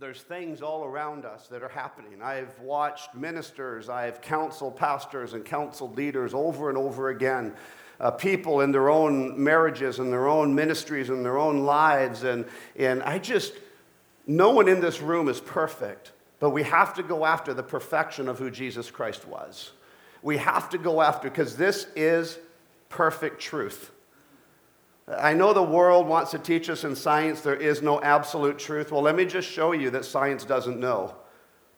there's things all around us that are happening. I've watched ministers, I've counseled pastors and counseled leaders over and over again. Uh, people in their own marriages and their own ministries and their own lives. And, and I just, no one in this room is perfect, but we have to go after the perfection of who Jesus Christ was. We have to go after, because this is perfect truth. I know the world wants to teach us in science there is no absolute truth. Well, let me just show you that science doesn't know.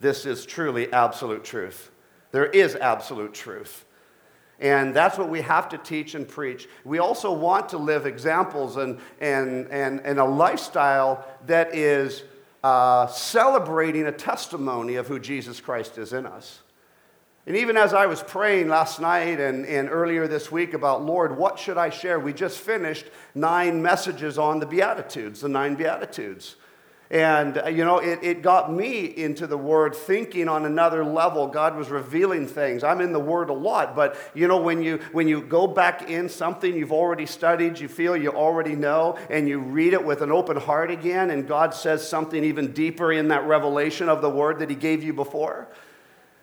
This is truly absolute truth. There is absolute truth. And that's what we have to teach and preach. We also want to live examples and, and, and, and a lifestyle that is uh, celebrating a testimony of who Jesus Christ is in us. And even as I was praying last night and, and earlier this week about, Lord, what should I share? We just finished nine messages on the Beatitudes, the nine Beatitudes. And, uh, you know, it, it got me into the Word thinking on another level. God was revealing things. I'm in the Word a lot, but, you know, when you, when you go back in something you've already studied, you feel you already know, and you read it with an open heart again, and God says something even deeper in that revelation of the Word that He gave you before,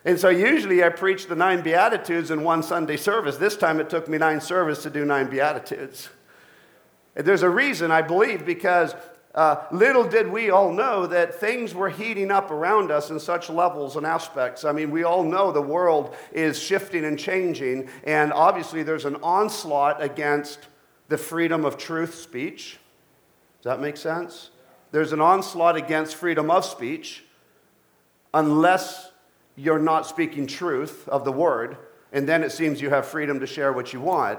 and so usually I preach the nine Beatitudes in one Sunday service. This time it took me nine services to do nine Beatitudes. There's a reason, I believe, because uh, little did we all know that things were heating up around us in such levels and aspects. I mean, we all know the world is shifting and changing, and obviously there's an onslaught against the freedom of truth speech. Does that make sense? There's an onslaught against freedom of speech unless you're not speaking truth of the word, and then it seems you have freedom to share what you want.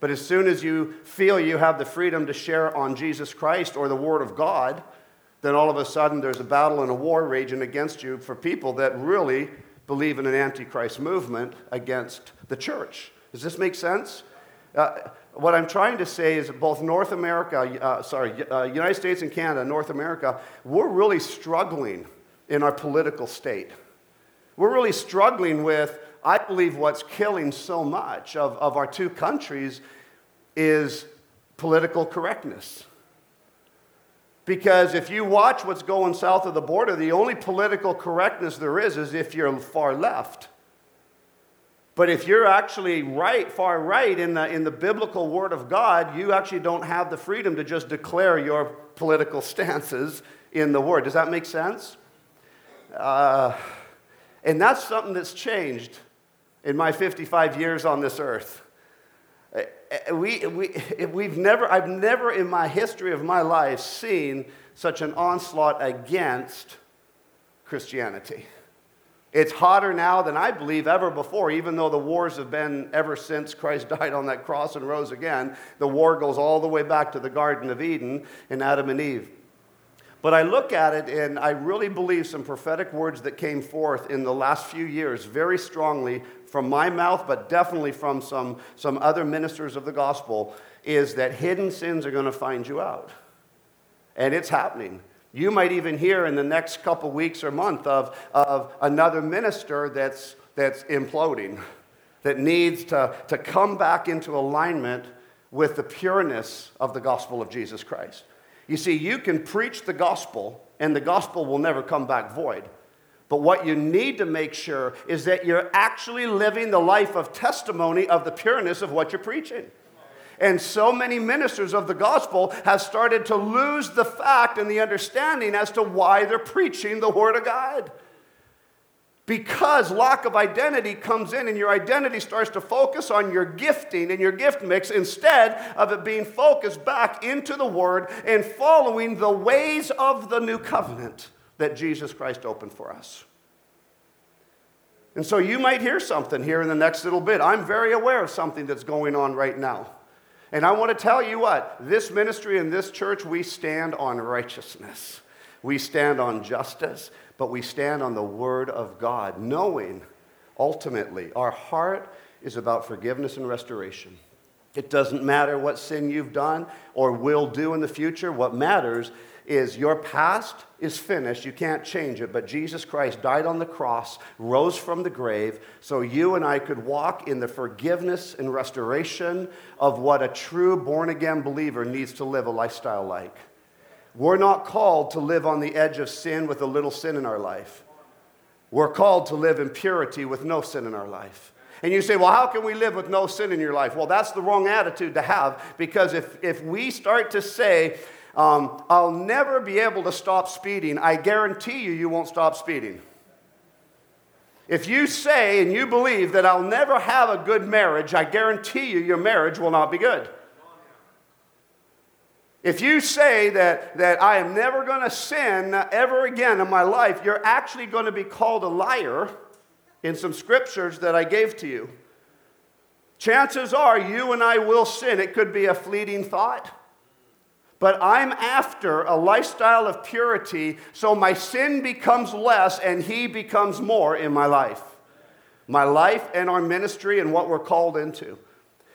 But as soon as you feel you have the freedom to share on Jesus Christ or the Word of God, then all of a sudden there's a battle and a war raging against you for people that really believe in an antichrist movement against the church. Does this make sense? Uh, what I'm trying to say is both North America, uh, sorry, uh, United States and Canada, North America, we're really struggling in our political state. We're really struggling with, I believe, what's killing so much of, of our two countries is political correctness. Because if you watch what's going south of the border, the only political correctness there is is if you're far left. But if you're actually right, far right in the, in the biblical word of God, you actually don't have the freedom to just declare your political stances in the word. Does that make sense? Uh, and that's something that's changed in my 55 years on this earth. Eh, eh, we, we, we've never, I've never in my history of my life seen such an onslaught against Christianity. It's hotter now than I believe ever before, even though the wars have been ever since Christ died on that cross and rose again. The war goes all the way back to the Garden of Eden and Adam and Eve. But I look at it and I really believe some prophetic words that came forth in the last few years very strongly from my mouth, but definitely from some, some other ministers of the gospel, is that hidden sins are going to find you out. And it's happening. You might even hear in the next couple weeks or month of, of another minister that's, that's imploding, that needs to, to come back into alignment with the pureness of the gospel of Jesus Christ. You see, you can preach the gospel, and the gospel will never come back void. But what you need to make sure is that you're actually living the life of testimony of the pureness of what you're preaching. And so many ministers of the gospel have started to lose the fact and the understanding as to why they're preaching the Word of God. Because lack of identity comes in and your identity starts to focus on your gifting and your gift mix instead of it being focused back into the Word and following the ways of the new covenant that Jesus Christ opened for us. And so you might hear something here in the next little bit. I'm very aware of something that's going on right now. And I want to tell you what this ministry and this church, we stand on righteousness, we stand on justice but we stand on the Word of God, knowing ultimately our heart is about forgiveness and restoration. It doesn't matter what sin you've done or will do in the future. What matters is your past is finished. You can't change it. But Jesus Christ died on the cross, rose from the grave, so you and I could walk in the forgiveness and restoration of what a true born again believer needs to live a lifestyle like. We're not called to live on the edge of sin with a little sin in our life. We're called to live in purity with no sin in our life. And you say, well, how can we live with no sin in your life? Well, that's the wrong attitude to have because if, if we start to say, um, I'll never be able to stop speeding, I guarantee you, you won't stop speeding. If you say and you believe that I'll never have a good marriage, I guarantee you, your marriage will not be good. If you say that, that I am never going to sin ever again in my life, you're actually going to be called a liar in some scriptures that I gave to you. Chances are you and I will sin. It could be a fleeting thought. But I'm after a lifestyle of purity so my sin becomes less and He becomes more in my life. My life and our ministry and what we're called into.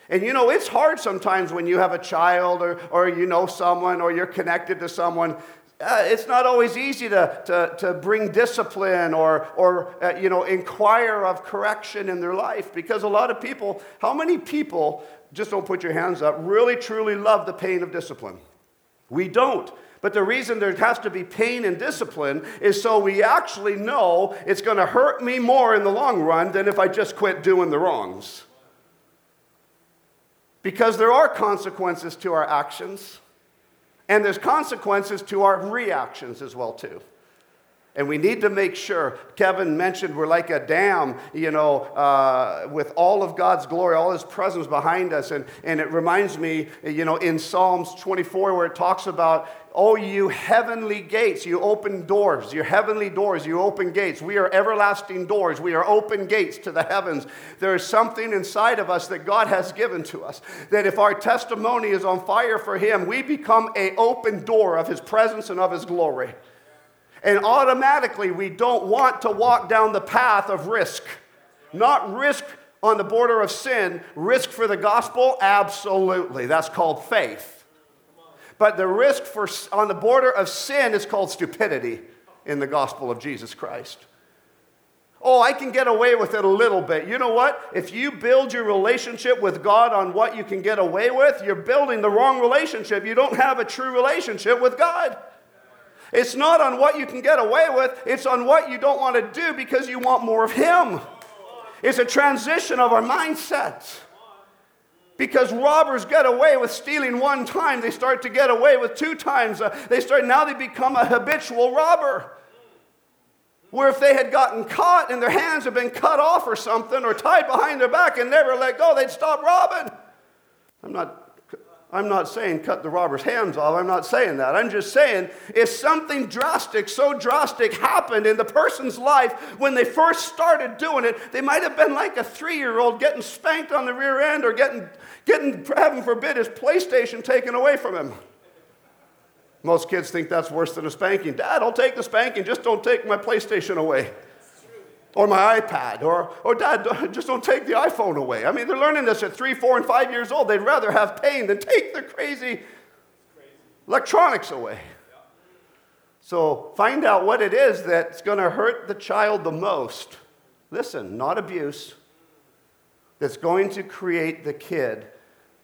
And you know, it's hard sometimes when you have a child or, or you know someone or you're connected to someone. Uh, it's not always easy to, to, to bring discipline or, or uh, you know, inquire of correction in their life because a lot of people, how many people, just don't put your hands up, really truly love the pain of discipline? We don't. But the reason there has to be pain and discipline is so we actually know it's going to hurt me more in the long run than if I just quit doing the wrongs. Because there are consequences to our actions, and there's consequences to our reactions as well too. And we need to make sure, Kevin mentioned we're like a dam, you know, uh, with all of God's glory, all his presence behind us. And, and it reminds me, you know, in Psalms 24, where it talks about, oh, you heavenly gates, you open doors, your heavenly doors, you open gates. We are everlasting doors. We are open gates to the heavens. There is something inside of us that God has given to us. That if our testimony is on fire for him, we become a open door of his presence and of his glory. And automatically, we don't want to walk down the path of risk. Not risk on the border of sin, risk for the gospel, absolutely. That's called faith. But the risk for, on the border of sin is called stupidity in the gospel of Jesus Christ. Oh, I can get away with it a little bit. You know what? If you build your relationship with God on what you can get away with, you're building the wrong relationship. You don't have a true relationship with God. It's not on what you can get away with, it's on what you don't want to do because you want more of Him. It's a transition of our mindset. Because robbers get away with stealing one time, they start to get away with two times. Uh, they start now they become a habitual robber. Where if they had gotten caught and their hands had been cut off or something or tied behind their back and never let go, they'd stop robbing. I'm not I'm not saying cut the robber's hands off. I'm not saying that. I'm just saying if something drastic, so drastic happened in the person's life when they first started doing it, they might have been like a three year old getting spanked on the rear end or getting, getting, heaven forbid, his PlayStation taken away from him. Most kids think that's worse than a spanking. Dad, I'll take the spanking, just don't take my PlayStation away or my iPad, or, or dad, just don't take the iPhone away. I mean, they're learning this at three, four, and five years old. They'd rather have pain than take the crazy electronics away. So find out what it is that's going to hurt the child the most. Listen, not abuse, that's going to create the kid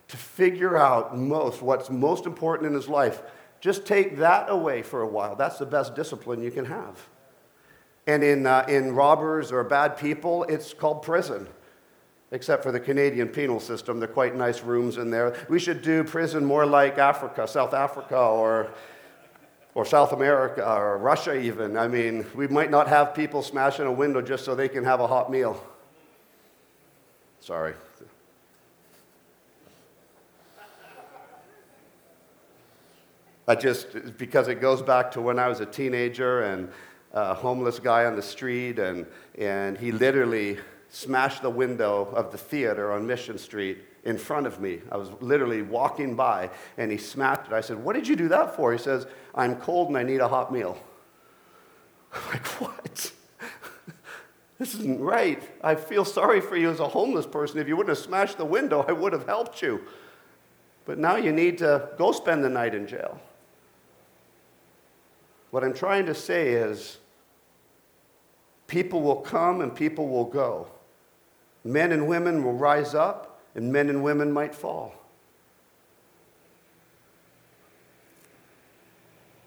to figure out most what's most important in his life. Just take that away for a while. That's the best discipline you can have. And in, uh, in robbers or bad people, it's called prison. Except for the Canadian penal system, they're quite nice rooms in there. We should do prison more like Africa, South Africa, or, or South America, or Russia, even. I mean, we might not have people smashing a window just so they can have a hot meal. Sorry. I just, because it goes back to when I was a teenager and a homeless guy on the street, and, and he literally smashed the window of the theater on Mission Street in front of me. I was literally walking by, and he smashed it. I said, What did you do that for? He says, I'm cold and I need a hot meal. I'm like, What? this isn't right. I feel sorry for you as a homeless person. If you wouldn't have smashed the window, I would have helped you. But now you need to go spend the night in jail. What I'm trying to say is, People will come and people will go. Men and women will rise up, and men and women might fall.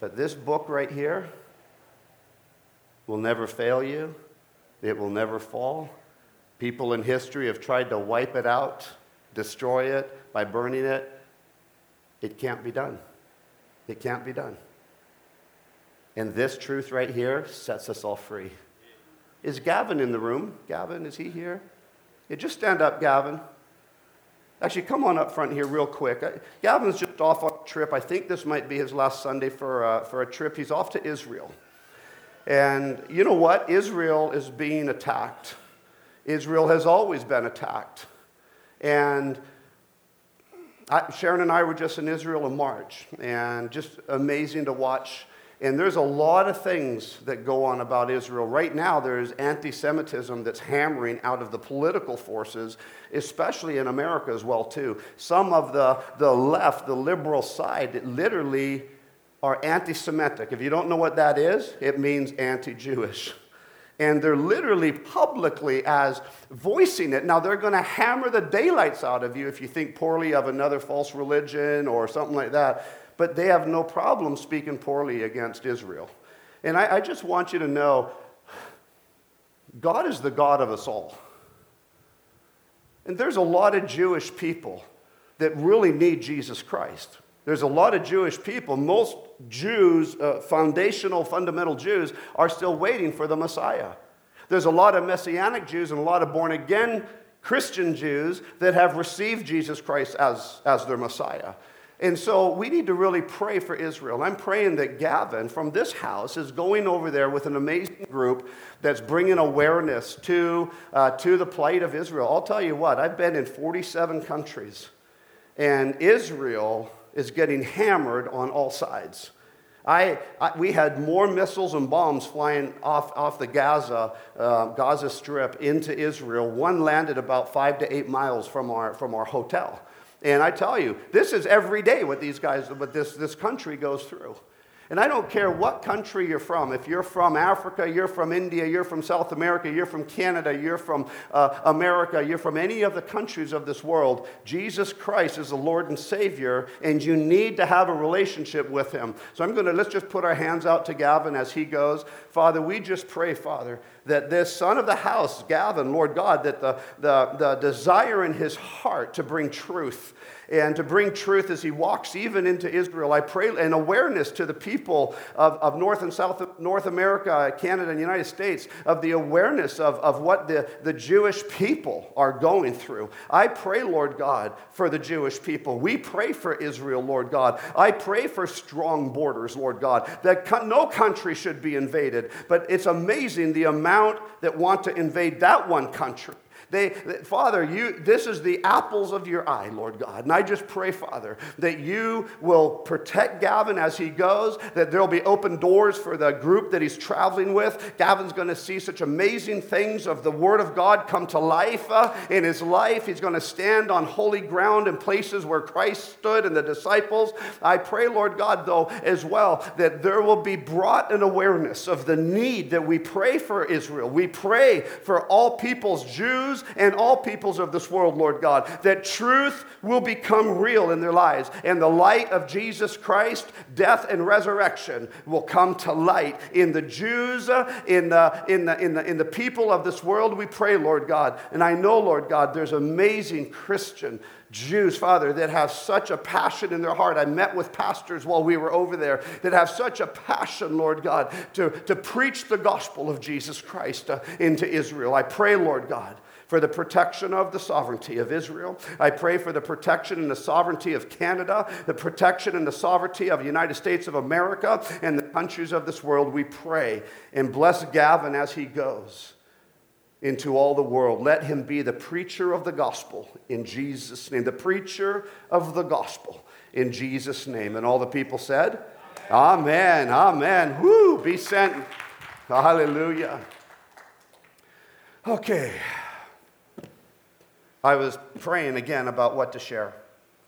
But this book right here will never fail you, it will never fall. People in history have tried to wipe it out, destroy it by burning it. It can't be done. It can't be done. And this truth right here sets us all free. Is Gavin in the room? Gavin, is he here? Yeah, just stand up, Gavin. Actually, come on up front here real quick. Gavin's just off on a trip. I think this might be his last Sunday for, uh, for a trip. He's off to Israel. And you know what? Israel is being attacked. Israel has always been attacked. And I, Sharon and I were just in Israel in March, and just amazing to watch and there's a lot of things that go on about Israel. Right now, there's anti Semitism that's hammering out of the political forces, especially in America as well, too. Some of the, the left, the liberal side, literally are anti Semitic. If you don't know what that is, it means anti Jewish. And they're literally publicly as voicing it. Now, they're going to hammer the daylights out of you if you think poorly of another false religion or something like that but they have no problem speaking poorly against Israel. And I, I just want you to know God is the God of us all. And there's a lot of Jewish people that really need Jesus Christ. There's a lot of Jewish people. Most Jews, uh, foundational, fundamental Jews, are still waiting for the Messiah. There's a lot of Messianic Jews and a lot of born again Christian Jews that have received Jesus Christ as, as their Messiah. And so we need to really pray for Israel. I'm praying that Gavin from this house is going over there with an amazing group that's bringing awareness to, uh, to the plight of Israel. I'll tell you what, I've been in 47 countries, and Israel is getting hammered on all sides. I, I, we had more missiles and bombs flying off, off the Gaza, uh, Gaza Strip into Israel. One landed about five to eight miles from our, from our hotel. And I tell you, this is every day what these guys, what this, this country goes through. And I don't care what country you're from. If you're from Africa, you're from India, you're from South America, you're from Canada, you're from uh, America, you're from any of the countries of this world, Jesus Christ is the Lord and Savior, and you need to have a relationship with Him. So I'm going to, let's just put our hands out to Gavin as he goes. Father, we just pray, Father, that this son of the house, Gavin, Lord God, that the, the, the desire in his heart to bring truth and to bring truth as he walks even into Israel. I pray an awareness to the people of, of North and South North America, Canada, and United States of the awareness of, of what the, the Jewish people are going through. I pray, Lord God, for the Jewish people. We pray for Israel, Lord God. I pray for strong borders, Lord God, that no country should be invaded. But it's amazing the amount that want to invade that one country. They, Father, you, this is the apples of your eye, Lord God. And I just pray, Father, that you will protect Gavin as he goes, that there'll be open doors for the group that he's traveling with. Gavin's going to see such amazing things of the Word of God come to life uh, in his life. He's going to stand on holy ground in places where Christ stood and the disciples. I pray, Lord God, though, as well, that there will be brought an awareness of the need that we pray for Israel. We pray for all peoples, Jews Jews and all peoples of this world, Lord God, that truth will become real in their lives and the light of Jesus Christ, death and resurrection will come to light in the Jews, uh, in the, in the, in the, in the people of this world. We pray, Lord God. And I know, Lord God, there's amazing Christian Jews, Father, that have such a passion in their heart. I met with pastors while we were over there that have such a passion, Lord God, to, to preach the gospel of Jesus Christ uh, into Israel. I pray, Lord God, for the protection of the sovereignty of Israel. I pray for the protection and the sovereignty of Canada, the protection and the sovereignty of the United States of America, and the countries of this world. We pray and bless Gavin as he goes into all the world. Let him be the preacher of the gospel in Jesus' name, the preacher of the gospel in Jesus' name. And all the people said, Amen, amen. amen. Woo, be sent. Hallelujah. Okay. I was praying again about what to share.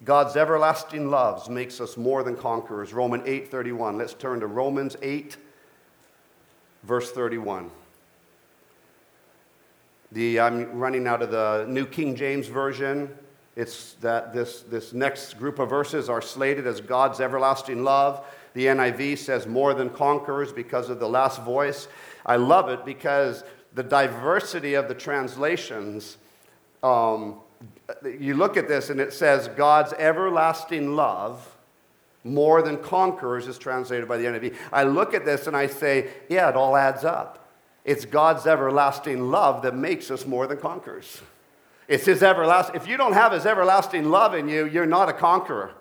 God's everlasting loves makes us more than conquerors. Romans 8:31. Let's turn to Romans 8 verse 31. The, I'm running out of the New King James Version. It's that this, this next group of verses are slated as God's everlasting love. The NIV says more than conquerors because of the last voice. I love it because the diversity of the translations, um, you look at this and it says God's everlasting love more than conquerors is translated by the NIV. I look at this and I say, yeah, it all adds up. It's God's everlasting love that makes us more than conquerors. It's His everlasting. If you don't have His everlasting love in you, you're not a conqueror.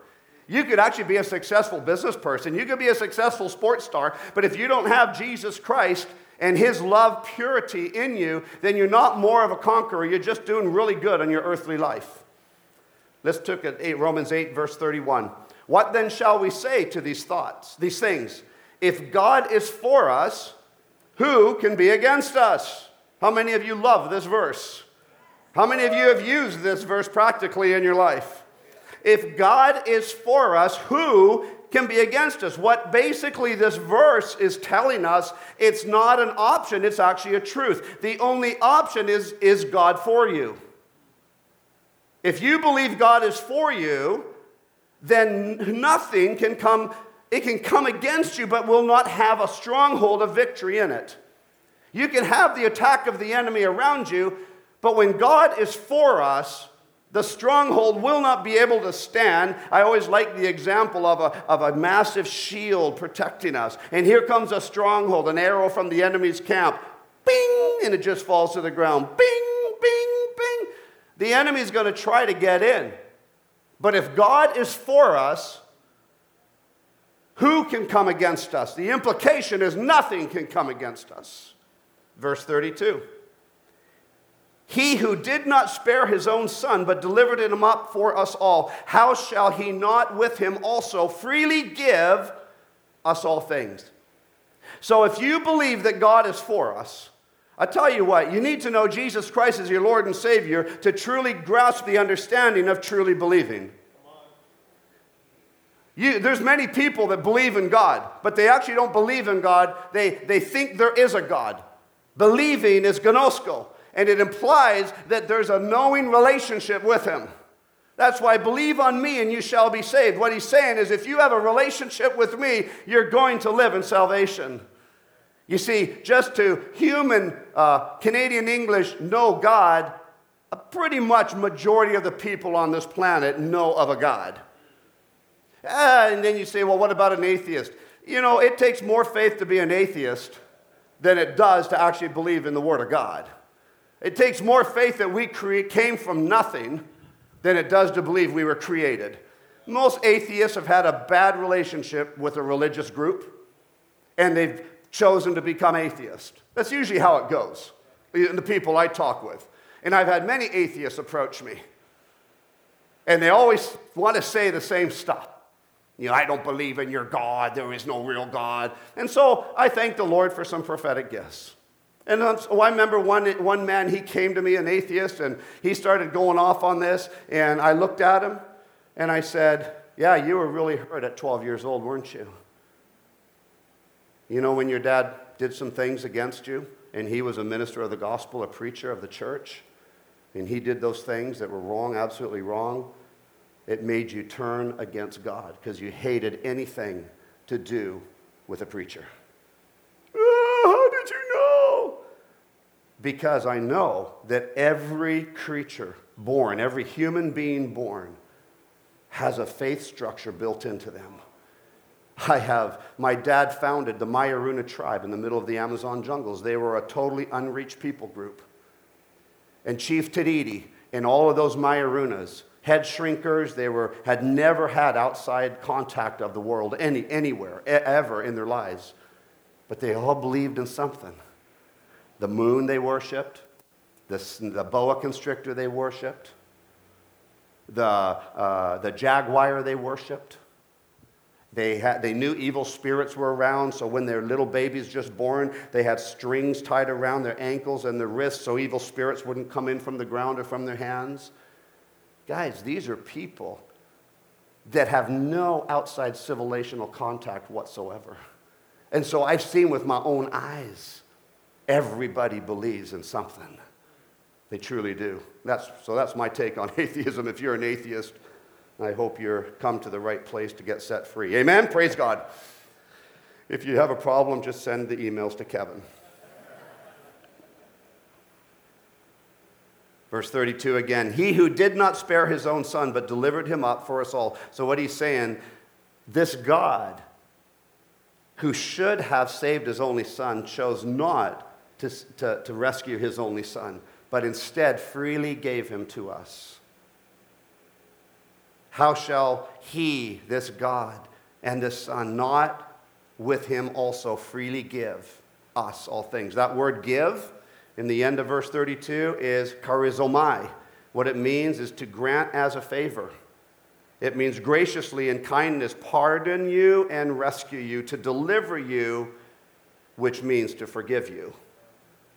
You could actually be a successful business person. You could be a successful sports star. But if you don't have Jesus Christ and His love purity in you, then you're not more of a conqueror. You're just doing really good in your earthly life. Let's look at Romans 8, verse 31. What then shall we say to these thoughts, these things? If God is for us, who can be against us? How many of you love this verse? How many of you have used this verse practically in your life? If God is for us, who can be against us? What basically this verse is telling us, it's not an option, it's actually a truth. The only option is, is God for you. If you believe God is for you, then nothing can come, it can come against you, but will not have a stronghold of victory in it. You can have the attack of the enemy around you, but when God is for us, the stronghold will not be able to stand. I always like the example of a, of a massive shield protecting us. And here comes a stronghold, an arrow from the enemy's camp. Bing! And it just falls to the ground. Bing, bing, bing. The enemy's going to try to get in. But if God is for us, who can come against us? The implication is nothing can come against us. Verse 32. He who did not spare his own son, but delivered him up for us all, how shall he not with him also freely give us all things? So if you believe that God is for us, I tell you what, you need to know Jesus Christ as your Lord and Savior to truly grasp the understanding of truly believing. You, there's many people that believe in God, but they actually don't believe in God. They, they think there is a God. Believing is gnosko, and it implies that there's a knowing relationship with Him. That's why believe on me and you shall be saved. What he's saying is if you have a relationship with me, you're going to live in salvation. You see, just to human uh, Canadian English know God, a pretty much majority of the people on this planet know of a God. Ah, and then you say, well, what about an atheist? You know, it takes more faith to be an atheist than it does to actually believe in the Word of God. It takes more faith that we create, came from nothing than it does to believe we were created. Most atheists have had a bad relationship with a religious group, and they've chosen to become atheist. That's usually how it goes, in the people I talk with. And I've had many atheists approach me, and they always want to say the same stuff. You know, I don't believe in your God. There is no real God. And so I thank the Lord for some prophetic gifts. And so I remember one, one man, he came to me, an atheist, and he started going off on this. And I looked at him and I said, Yeah, you were really hurt at 12 years old, weren't you? You know, when your dad did some things against you, and he was a minister of the gospel, a preacher of the church, and he did those things that were wrong, absolutely wrong, it made you turn against God because you hated anything to do with a preacher. Oh, how did you know? Because I know that every creature born, every human being born, has a faith structure built into them. I have, my dad founded the Mayaruna tribe in the middle of the Amazon jungles. They were a totally unreached people group. And Chief Taditi and all of those Mayarunas, head shrinkers, they were, had never had outside contact of the world any, anywhere, ever in their lives. But they all believed in something. The moon they worshiped, the, the boa constrictor they worshiped, the, uh, the jaguar they worshiped they, had, they knew evil spirits were around, so when their little babies just born, they had strings tied around their ankles and their wrists so evil spirits wouldn't come in from the ground or from their hands. Guys, these are people that have no outside civilizational contact whatsoever. And so I've seen with my own eyes, everybody believes in something. They truly do. That's, so that's my take on atheism. If you're an atheist, I hope you're come to the right place to get set free. Amen? Praise God. If you have a problem, just send the emails to Kevin. Verse 32 again, he who did not spare his own son, but delivered him up for us all. So, what he's saying, this God who should have saved his only son chose not to, to, to rescue his only son, but instead freely gave him to us. How shall he, this God, and this son, not with him also freely give us all things? That word give in the end of verse 32 is charizomai. What it means is to grant as a favor. It means graciously in kindness pardon you and rescue you, to deliver you, which means to forgive you.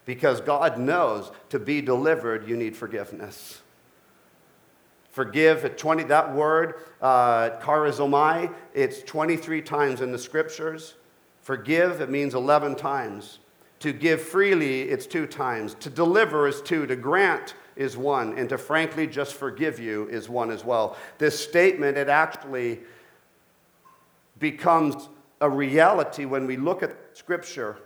Because God knows to be delivered, you need forgiveness. Forgive, at 20, that word, uh, it's 23 times in the scriptures. Forgive, it means 11 times. To give freely, it's two times. To deliver is two. To grant is one. And to frankly just forgive you is one as well. This statement, it actually becomes a reality when we look at Scripture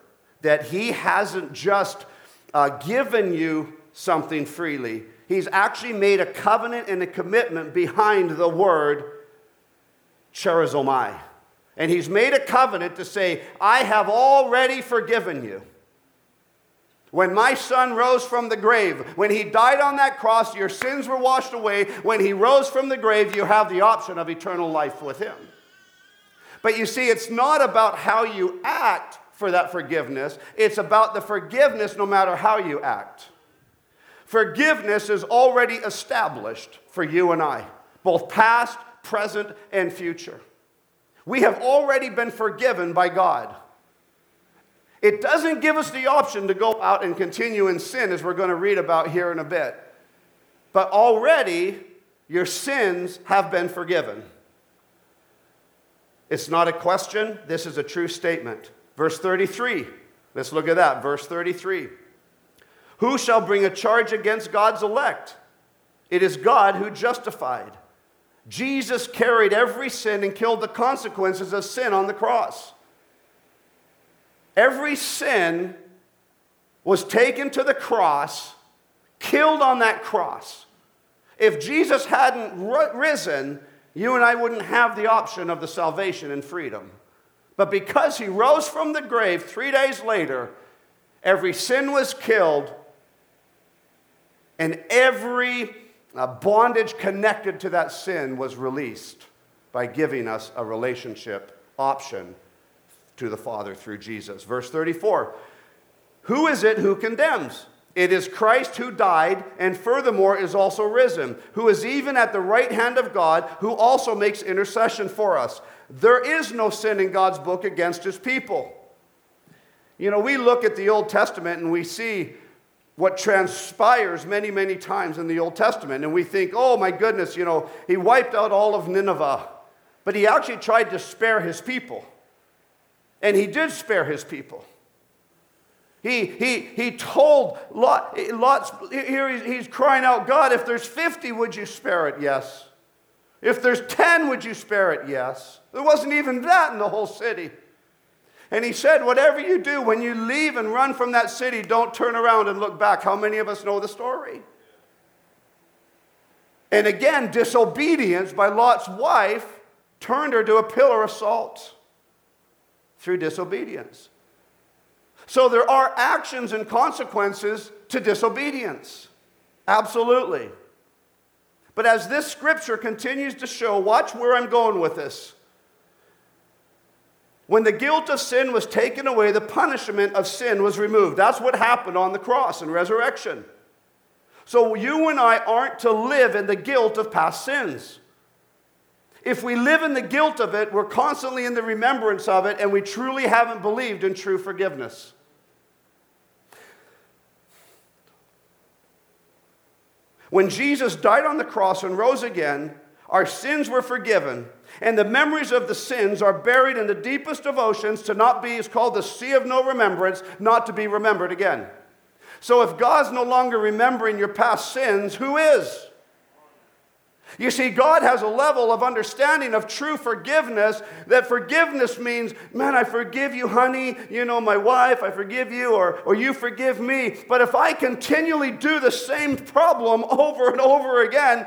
that He hasn't just uh, given you something freely, He's actually made a covenant and a commitment behind the word charizomai. And He's made a covenant to say, I have already forgiven you. When my son rose from the grave, when he died on that cross, your sins were washed away. When he rose from the grave, you have the option of eternal life with him. But you see, it's not about how you act for that forgiveness, it's about the forgiveness no matter how you act. Forgiveness is already established for you and I, both past, present, and future. We have already been forgiven by God. It doesn't give us the option to go out and continue in sin, as we're going to read about here in a bit. But already, your sins have been forgiven. It's not a question, this is a true statement. Verse 33. Let's look at that. Verse 33. Who shall bring a charge against God's elect? It is God who justified. Jesus carried every sin and killed the consequences of sin on the cross. Every sin was taken to the cross, killed on that cross. If Jesus hadn't risen, you and I wouldn't have the option of the salvation and freedom. But because he rose from the grave three days later, every sin was killed, and every uh, bondage connected to that sin was released by giving us a relationship option to the Father through Jesus. Verse 34 Who is it who condemns? It is Christ who died and furthermore is also risen, who is even at the right hand of God, who also makes intercession for us. There is no sin in God's book against his people. You know, we look at the Old Testament and we see what transpires many, many times in the Old Testament, and we think, oh my goodness, you know, he wiped out all of Nineveh, but he actually tried to spare his people. And he did spare his people. He, he, he told Lot, Lot's, here he's, he's crying out, God, if there's 50, would you spare it? Yes. If there's 10, would you spare it? Yes. There wasn't even that in the whole city. And he said, Whatever you do, when you leave and run from that city, don't turn around and look back. How many of us know the story? And again, disobedience by Lot's wife turned her to a pillar of salt through disobedience. So there are actions and consequences to disobedience. Absolutely. But as this scripture continues to show, watch where I'm going with this. When the guilt of sin was taken away, the punishment of sin was removed. That's what happened on the cross and resurrection. So you and I aren't to live in the guilt of past sins. If we live in the guilt of it, we're constantly in the remembrance of it, and we truly haven't believed in true forgiveness. When Jesus died on the cross and rose again, our sins were forgiven, and the memories of the sins are buried in the deepest of oceans to not be, it's called the sea of no remembrance, not to be remembered again. So if God's no longer remembering your past sins, who is? You see, God has a level of understanding of true forgiveness that forgiveness means, man, I forgive you, honey, you know, my wife, I forgive you, or, or you forgive me. But if I continually do the same problem over and over again,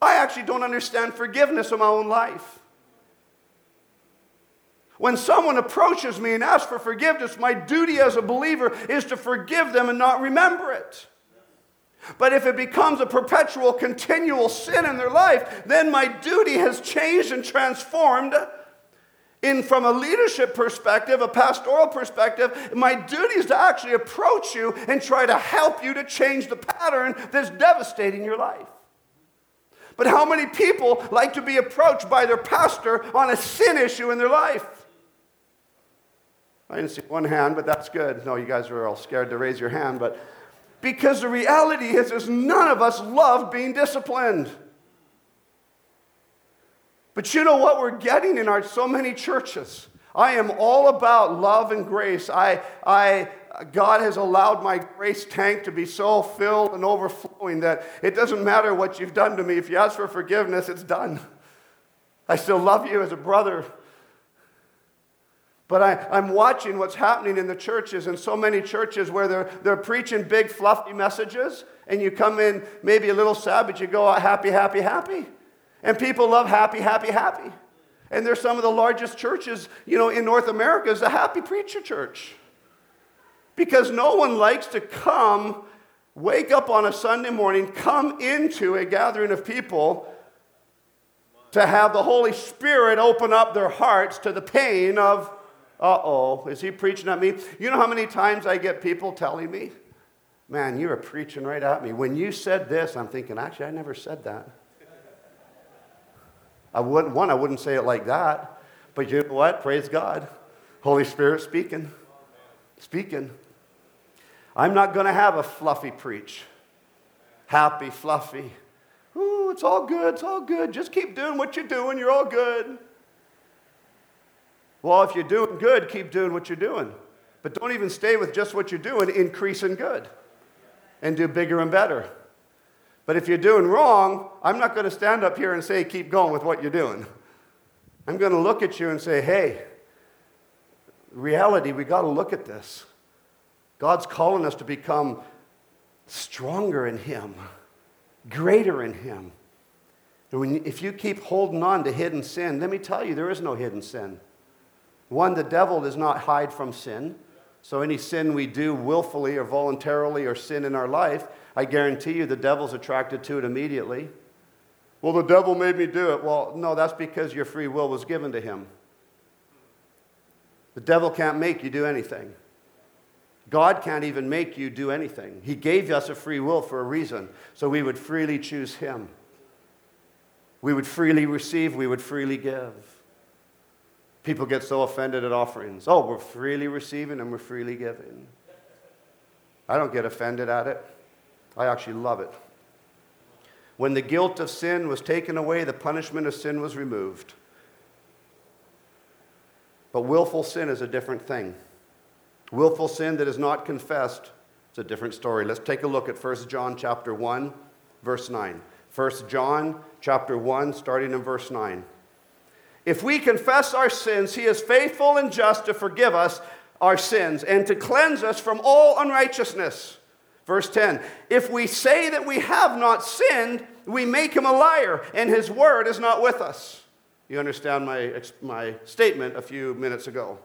I actually don't understand forgiveness in my own life. When someone approaches me and asks for forgiveness, my duty as a believer is to forgive them and not remember it. But if it becomes a perpetual, continual sin in their life, then my duty has changed and transformed. In from a leadership perspective, a pastoral perspective, my duty is to actually approach you and try to help you to change the pattern that's devastating your life. But how many people like to be approached by their pastor on a sin issue in their life? I didn't see one hand, but that's good. No, you guys are all scared to raise your hand, but because the reality is, is none of us love being disciplined. But you know what we're getting in our so many churches? I am all about love and grace. I, I, God has allowed my grace tank to be so filled and overflowing that it doesn't matter what you've done to me. If you ask for forgiveness, it's done. I still love you as a brother. But I, am watching what's happening in the churches, and so many churches where they're, they're preaching big, fluffy messages, and you come in maybe a little sad, but you go out happy, happy, happy. And people love happy, happy, happy. And they're some of the largest churches, you know, in North America is a happy preacher church. Because no one likes to come, wake up on a Sunday morning, come into a gathering of people to have the Holy Spirit open up their hearts to the pain of uh oh, is he preaching at me? You know how many times I get people telling me, man, you were preaching right at me. When you said this, I'm thinking, actually, I never said that. I wouldn't, one, I wouldn't say it like that. But you know what? Praise God. Holy Spirit speaking. Speaking. I'm not going to have a fluffy preach. Happy, fluffy. Ooh, it's all good. It's all good. Just keep doing what you're doing. You're all good. Well, if you're doing good, keep doing what you're doing. But don't even stay with just what you're doing, increase in good and do bigger and better. But if you're doing wrong, I'm not going to stand up here and say, keep going with what you're doing. I'm going to look at you and say, hey, reality, we got to look at this. God's calling us to become stronger in Him, greater in Him. And when, if you keep holding on to hidden sin, let me tell you, there is no hidden sin. One, the devil does not hide from sin. So any sin we do willfully or voluntarily or sin in our life, I guarantee you the devil's attracted to it immediately. Well, the devil made me do it. Well, no, that's because your free will was given to him. The devil can't make you do anything. God can't even make you do anything. He gave us a free will for a reason, so we would freely choose him. We would freely receive, we would freely give. People get so offended at offerings. Oh, we're freely receiving and we're freely giving. I don't get offended at it. I actually love it. When the guilt of sin was taken away, the punishment of sin was removed. But willful sin is a different thing. Willful sin that is not confessed is a different story. Let's take a look at 1 John chapter 1, verse 9. 1 John chapter 1, starting in verse 9. If we confess our sins, he is faithful and just to forgive us our sins and to cleanse us from all unrighteousness. Verse 10 If we say that we have not sinned, we make him a liar, and his word is not with us. You understand my, my statement a few minutes ago.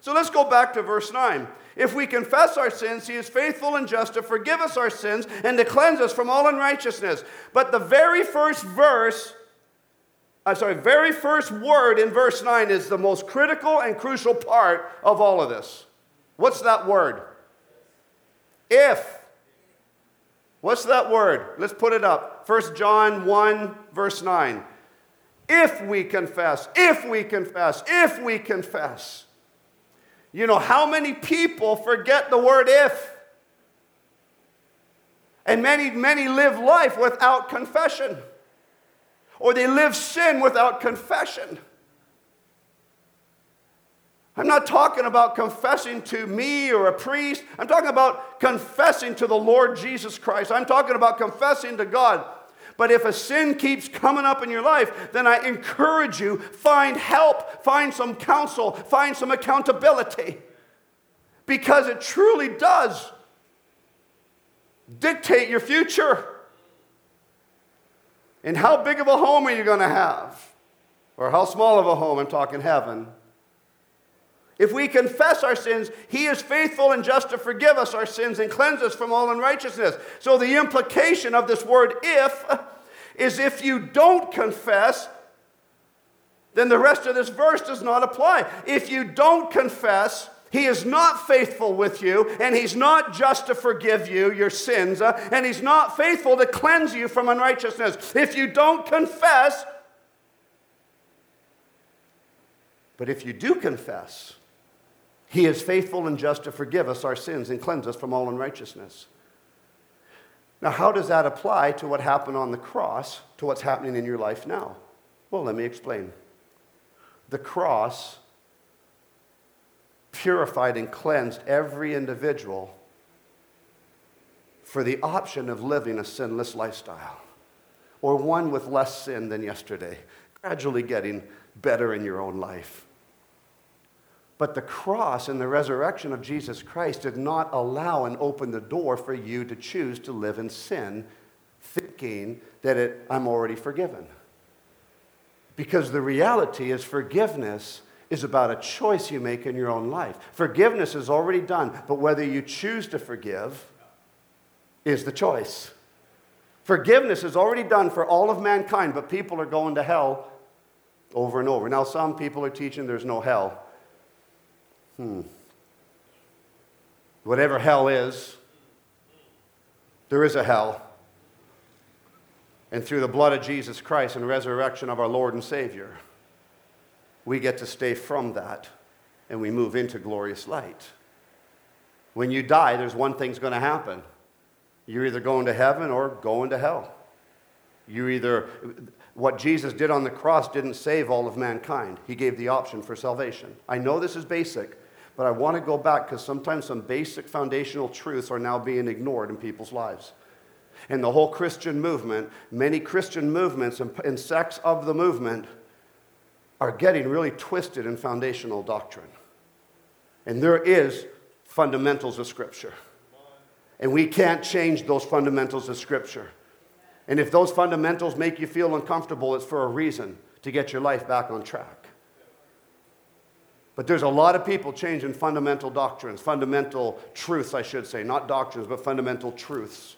So let's go back to verse 9. If we confess our sins, he is faithful and just to forgive us our sins and to cleanse us from all unrighteousness. But the very first verse I'm sorry, very first word in verse 9 is the most critical and crucial part of all of this. What's that word? If. What's that word? Let's put it up. 1 John 1, verse 9. If we confess, if we confess, if we confess. You know, how many people forget the word if? And many, many live life without confession or they live sin without confession. I'm not talking about confessing to me or a priest. I'm talking about confessing to the Lord Jesus Christ. I'm talking about confessing to God. But if a sin keeps coming up in your life, then I encourage you find help, find some counsel, find some accountability. Because it truly does dictate your future. And how big of a home are you going to have? Or how small of a home? I'm talking heaven. If we confess our sins, He is faithful and just to forgive us our sins and cleanse us from all unrighteousness. So, the implication of this word if is if you don't confess, then the rest of this verse does not apply. If you don't confess, he is not faithful with you, and He's not just to forgive you your sins, uh, and He's not faithful to cleanse you from unrighteousness. If you don't confess, but if you do confess, he is faithful and just to forgive us our sins and cleanse us from all unrighteousness. Now, how does that apply to what happened on the cross, to what's happening in your life now? Well, let me explain. The cross purified and cleansed every individual for the option of living a sinless lifestyle or one with less sin than yesterday, gradually getting better in your own life. But the cross and the resurrection of Jesus Christ did not allow and open the door for you to choose to live in sin, thinking that it, I'm already forgiven. Because the reality is, forgiveness is about a choice you make in your own life. Forgiveness is already done, but whether you choose to forgive is the choice. Forgiveness is already done for all of mankind, but people are going to hell over and over. Now, some people are teaching there's no hell. Hmm. Whatever hell is, there is a hell. And through the blood of Jesus Christ and resurrection of our Lord and Savior, we get to stay from that and we move into glorious light. When you die, there's one thing's going to happen. You're either going to heaven or going to hell. You either, what Jesus did on the cross didn't save all of mankind. He gave the option for salvation. I know this is basic, but I want to go back because sometimes some basic foundational truths are now being ignored in people's lives. And the whole Christian movement, many Christian movements and, and sects of the movement are getting really twisted in foundational doctrine. And there is fundamentals of Scripture. And we can't change those fundamentals of Scripture. And if those fundamentals make you feel uncomfortable, it's for a reason to get your life back on track. But there's a lot of people changing fundamental doctrines, fundamental truths, I should say, not doctrines, but fundamental truths.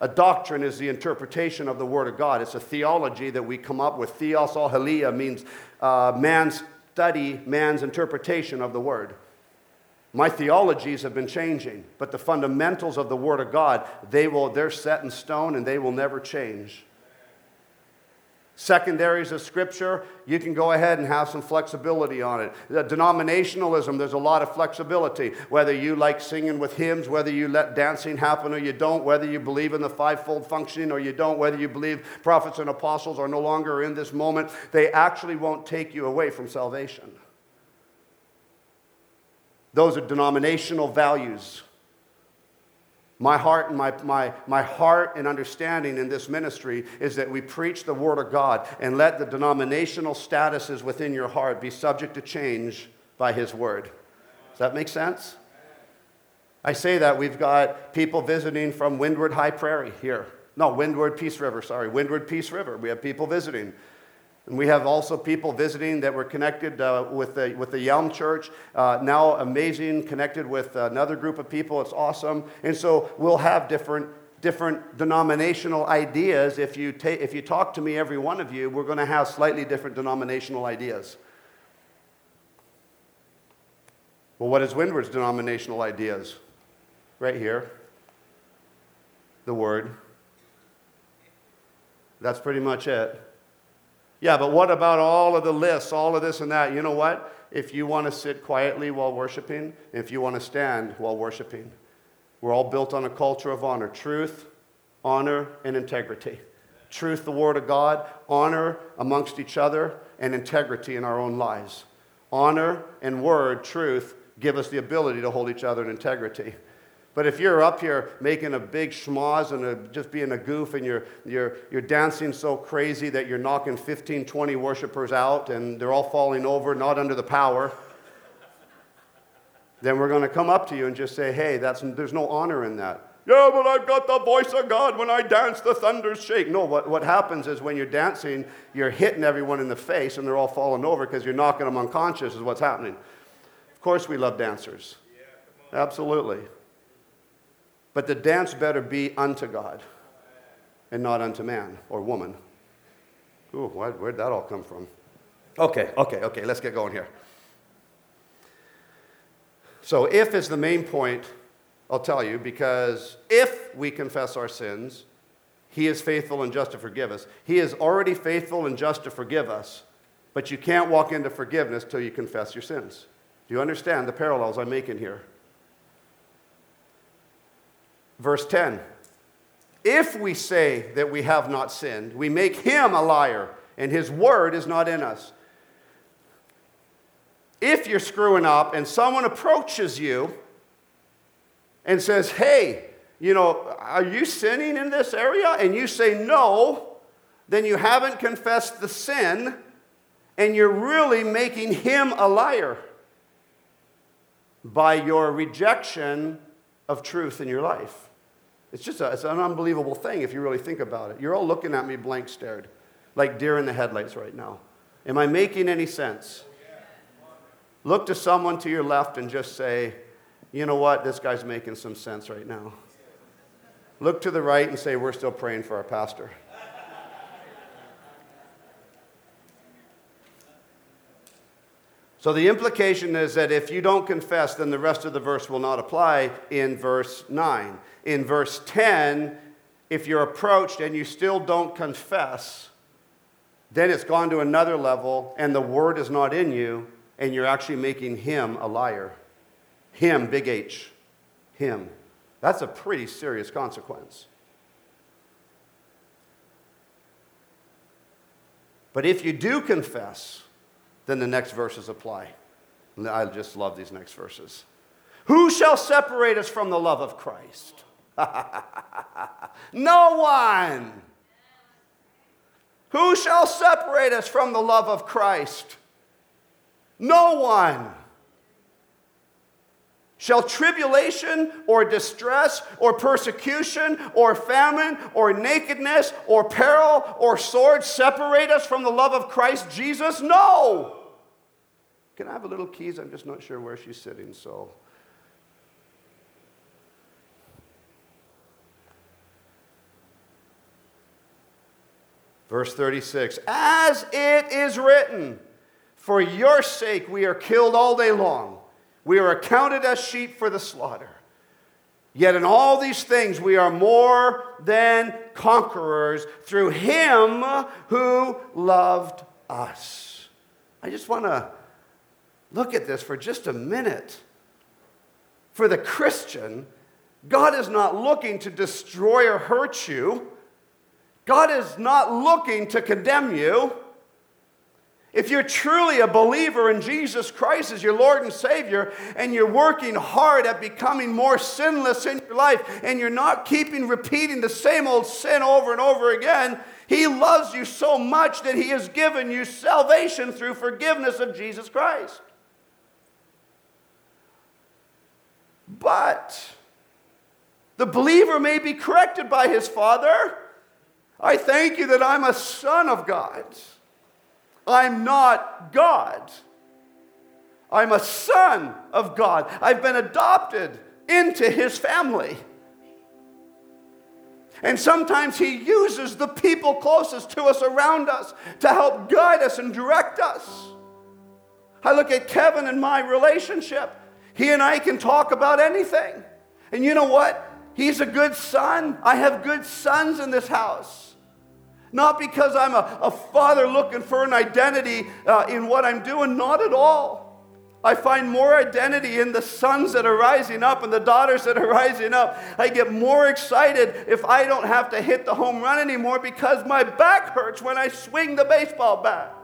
A doctrine is the interpretation of the Word of God. It's a theology that we come up with. Theos alhelia means uh, man's study, man's interpretation of the Word. My theologies have been changing, but the fundamentals of the Word of God, they will, they're set in stone and they will never change secondaries of Scripture, you can go ahead and have some flexibility on it. The denominationalism, there's a lot of flexibility. Whether you like singing with hymns, whether you let dancing happen or you don't, whether you believe in the fivefold functioning or you don't, whether you believe prophets and apostles are no longer in this moment, they actually won't take you away from salvation. Those are denominational values. My heart and my, my, my heart and understanding in this ministry is that we preach the Word of God and let the denominational statuses within your heart be subject to change by His Word. Does that make sense? I say that we've got people visiting from Windward High Prairie here. No, Windward Peace River, sorry, Windward Peace River. We have people visiting. And we have also people visiting that were connected uh, with, the, with the Yelm Church, uh, now amazing, connected with another group of people. It's awesome. And so we'll have different, different denominational ideas. If you, ta- if you talk to me, every one of you, we're going to have slightly different denominational ideas. Well, what is Windward's denominational ideas? Right here. The Word. That's pretty much it. Yeah, but what about all of the lists, all of this and that? You know what? If you want to sit quietly while worshiping, if you want to stand while worshiping, we're all built on a culture of honor truth, honor, and integrity. Truth, the Word of God, honor amongst each other, and integrity in our own lives. Honor and word, truth, give us the ability to hold each other in integrity. But if you're up here making a big schmoz and a, just being a goof and you're, you're, you're dancing so crazy that you're knocking 15, 20 worshipers out and they're all falling over, not under the power, then we're going to come up to you and just say, hey, that's, there's no honor in that. Yeah, but I've got the voice of God. When I dance, the thunders shake. No, what, what happens is when you're dancing, you're hitting everyone in the face and they're all falling over because you're knocking them unconscious, is what's happening. Of course, we love dancers. Yeah, Absolutely. But the dance better be unto God and not unto man or woman. Ooh, where'd that all come from? Okay, okay, okay, let's get going here. So, if is the main point, I'll tell you, because if we confess our sins, He is faithful and just to forgive us. He is already faithful and just to forgive us, but you can't walk into forgiveness till you confess your sins. Do you understand the parallels I'm making here? Verse 10 If we say that we have not sinned, we make him a liar, and his word is not in us. If you're screwing up and someone approaches you and says, Hey, you know, are you sinning in this area? And you say no, then you haven't confessed the sin and you're really making him a liar by your rejection of truth in your life. It's just a, it's an unbelievable thing if you really think about it. You're all looking at me blank stared, like deer in the headlights right now. Am I making any sense? Look to someone to your left and just say, you know what, this guy's making some sense right now. Look to the right and say, we're still praying for our pastor. So the implication is that if you don't confess, then the rest of the verse will not apply in verse 9. In verse 10, if you're approached and you still don't confess, then it's gone to another level and the word is not in you, and you're actually making him a liar. Him, big H. Him. That's a pretty serious consequence. But if you do confess, then the next verses apply. I just love these next verses. Who shall separate us from the love of Christ? no one. Who shall separate us from the love of Christ? No one. Shall tribulation or distress or persecution or famine or nakedness or peril or sword separate us from the love of Christ Jesus? No. Can I have a little keys? I'm just not sure where she's sitting, so. Verse 36 As it is written, for your sake we are killed all day long. We are accounted as sheep for the slaughter. Yet in all these things we are more than conquerors through him who loved us. I just want to look at this for just a minute. For the Christian, God is not looking to destroy or hurt you. God is not looking to condemn you. If you're truly a believer in Jesus Christ as your Lord and Savior, and you're working hard at becoming more sinless in your life, and you're not keeping repeating the same old sin over and over again, He loves you so much that He has given you salvation through forgiveness of Jesus Christ. But the believer may be corrected by his Father. I thank you that I'm a son of God. I'm not God. I'm a son of God. I've been adopted into his family. And sometimes he uses the people closest to us around us to help guide us and direct us. I look at Kevin and my relationship. He and I can talk about anything. And you know what? He's a good son. I have good sons in this house. Not because I'm a, a father looking for an identity uh, in what I'm doing, not at all. I find more identity in the sons that are rising up and the daughters that are rising up. I get more excited if I don't have to hit the home run anymore because my back hurts when I swing the baseball bat.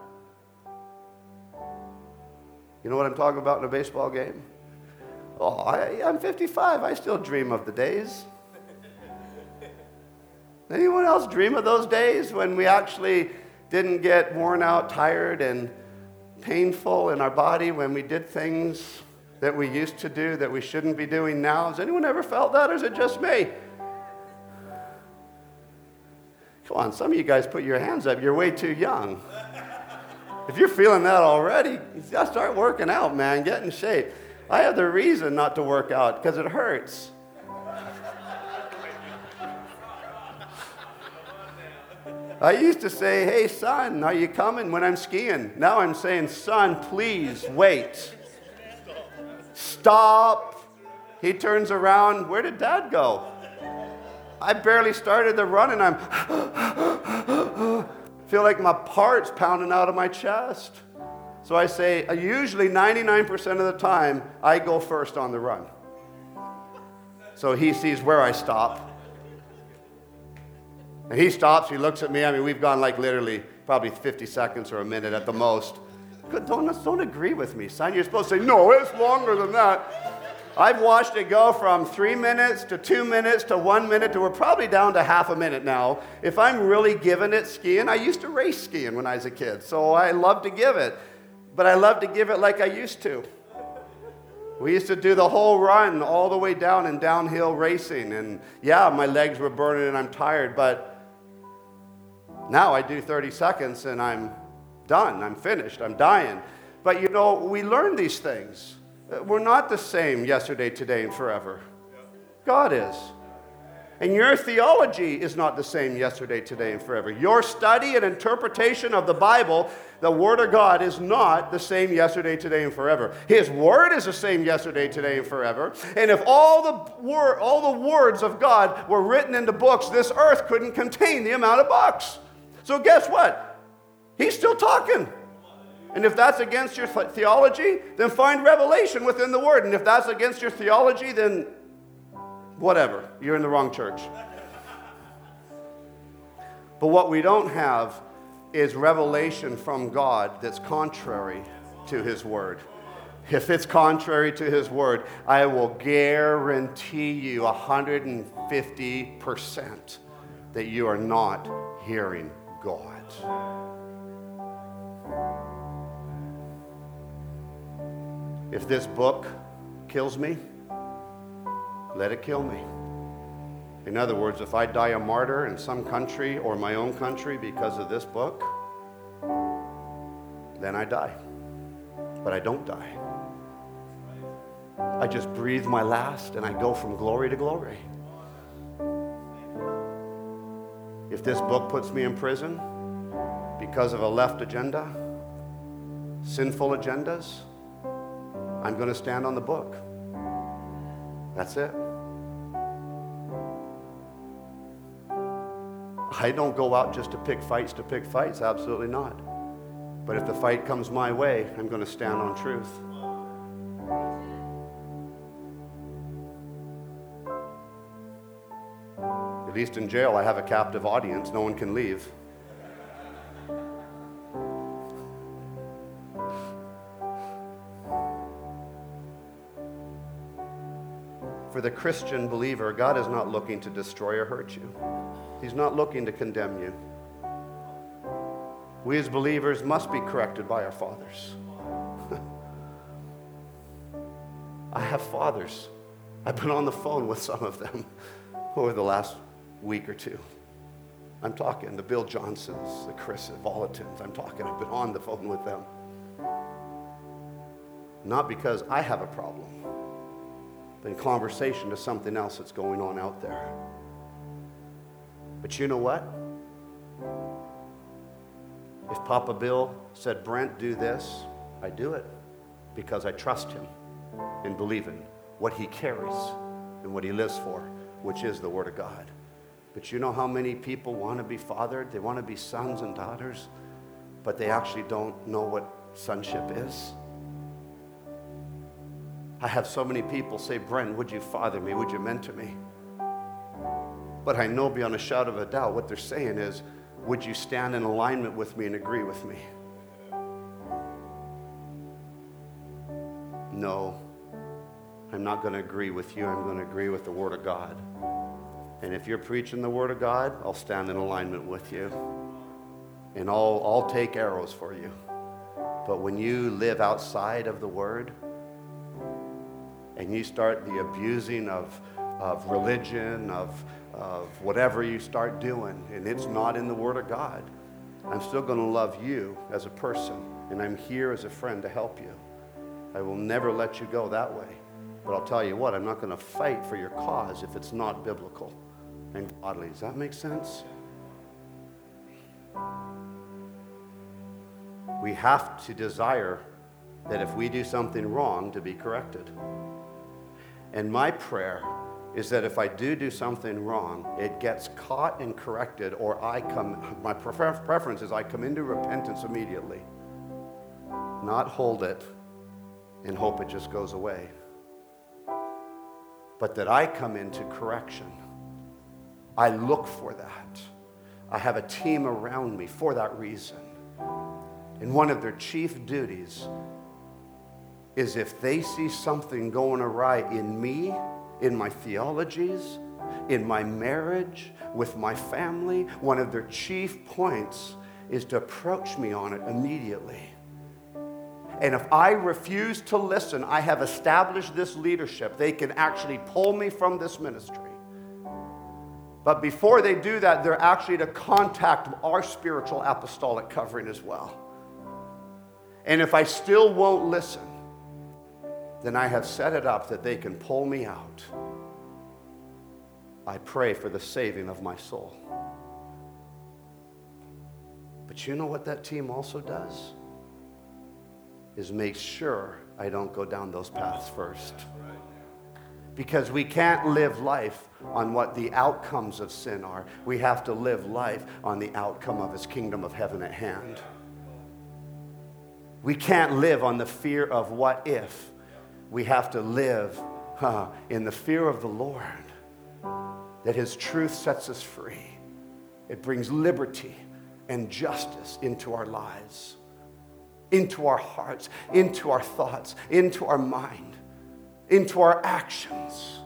You know what I'm talking about in a baseball game? Oh, I, I'm 55. I still dream of the days. Anyone else dream of those days when we actually didn't get worn out, tired, and painful in our body when we did things that we used to do that we shouldn't be doing now? Has anyone ever felt that, or is it just me? Come on, some of you guys put your hands up. You're way too young. If you're feeling that already, start working out, man. Get in shape. I have the reason not to work out because it hurts. I used to say, Hey, son, are you coming when I'm skiing? Now I'm saying, Son, please wait. Stop. He turns around. Where did dad go? I barely started the run and I'm feel like my parts pounding out of my chest. So I say, uh, usually 99% of the time, I go first on the run. So he sees where I stop. And he stops, he looks at me. I mean, we've gone like literally probably 50 seconds or a minute at the most. Don't, don't agree with me, son. You're supposed to say, no, it's longer than that. I've watched it go from three minutes to two minutes to one minute to we're probably down to half a minute now. If I'm really giving it skiing, I used to race skiing when I was a kid, so I love to give it. But I love to give it like I used to. We used to do the whole run all the way down and downhill racing. And yeah, my legs were burning and I'm tired, but now I do 30 seconds and I'm done. I'm finished. I'm dying. But you know, we learn these things. We're not the same yesterday, today, and forever. God is. And your theology is not the same yesterday, today, and forever. Your study and interpretation of the Bible, the Word of God, is not the same yesterday, today, and forever. His Word is the same yesterday, today, and forever. And if all the, wor- all the words of God were written into books, this earth couldn't contain the amount of books. So guess what? He's still talking. And if that's against your theology, then find revelation within the Word. And if that's against your theology, then whatever. You're in the wrong church. But what we don't have is revelation from God that's contrary to His Word. If it's contrary to His Word, I will guarantee you 150% that you are not hearing God. If this book kills me, let it kill me. In other words, if I die a martyr in some country or my own country because of this book, then I die. But I don't die. I just breathe my last and I go from glory to glory. If this book puts me in prison because of a left agenda, sinful agendas, I'm going to stand on the book. That's it. I don't go out just to pick fights to pick fights, absolutely not. But if the fight comes my way, I'm going to stand on truth. At least in jail, I have a captive audience. No one can leave. for the Christian believer, God is not looking to destroy or hurt you. He's not looking to condemn you. We as believers must be corrected by our fathers. I have fathers. I've been on the phone with some of them over the last week or two. I'm talking the Bill Johnsons, the Chris Vallottons. I'm talking, I've been on the phone with them. Not because I have a problem but in conversation to something else that's going on out there. But you know what? If Papa Bill said, Brent, do this, I do it because I trust him and believe in what he carries and what he lives for, which is the Word of God. But you know how many people want to be fathered? They want to be sons and daughters, but they actually don't know what sonship is. I have so many people say, Brent, would you father me? Would you mentor me? But I know beyond a shadow of a doubt what they're saying is, would you stand in alignment with me and agree with me? No. I'm not going to agree with you. I'm going to agree with the Word of God. And if you're preaching the Word of God, I'll stand in alignment with you. And I'll, I'll take arrows for you. But when you live outside of the Word and you start the abusing of, of religion, of, of whatever you start doing, and it's not in the Word of God, I'm still going to love you as a person. And I'm here as a friend to help you. I will never let you go that way. But I'll tell you what, I'm not going to fight for your cause if it's not biblical and godly. Does that make sense? We have to desire that if we do something wrong, to be corrected. And my prayer is that if I do do something wrong, it gets caught and corrected, or I come, my prefer- preference is I come into repentance immediately, not hold it and hope it just goes away, but that I come into correction. I look for that. I have a team around me for that reason. And one of their chief duties is if they see something going awry in me, in my theologies, in my marriage, with my family, one of their chief points is to approach me on it immediately. And if I refuse to listen, I have established this leadership. They can actually pull me from this ministry. But before they do that, they're actually to contact our spiritual apostolic covering as well. And if I still won't listen, then I have set it up that they can pull me out. I pray for the saving of my soul. But you know what that team also does? Is make sure I don't go down those paths first. Because we can't live life on what the outcomes of sin are. We have to live life on the outcome of his kingdom of heaven at hand. We can't live on the fear of what if. We have to live huh, in the fear of the Lord, that His truth sets us free. It brings liberty and justice into our lives, into our hearts, into our thoughts, into our mind, into our actions.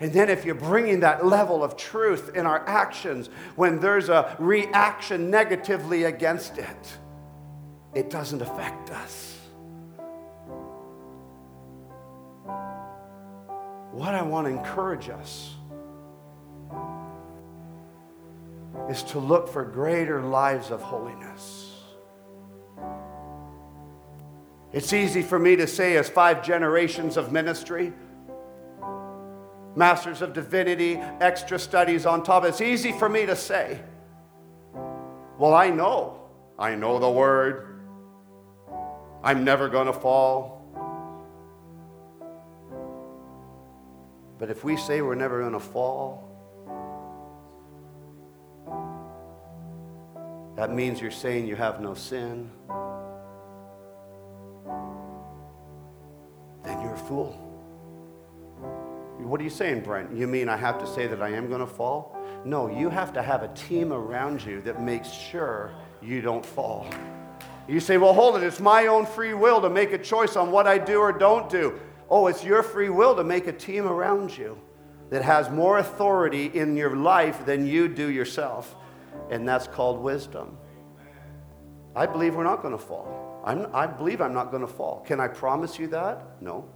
And then, if you're bringing that level of truth in our actions when there's a reaction negatively against it, it doesn't affect us. What I want to encourage us is to look for greater lives of holiness. It's easy for me to say, as five generations of ministry, masters of divinity, extra studies on top, it's easy for me to say, well, I know. I know the word. I'm never going to fall. But if we say we're never going to fall, that means you're saying you have no sin. Then you're a fool. What are you saying, Brent? You mean I have to say that I am going to fall? No, you have to have a team around you that makes sure you don't fall. You say, well, hold it, it's my own free will to make a choice on what I do or don't do. Oh, it's your free will to make a team around you that has more authority in your life than you do yourself. And that's called wisdom. I believe we're not going to fall. I'm, I believe I'm not going to fall. Can I promise you that? No.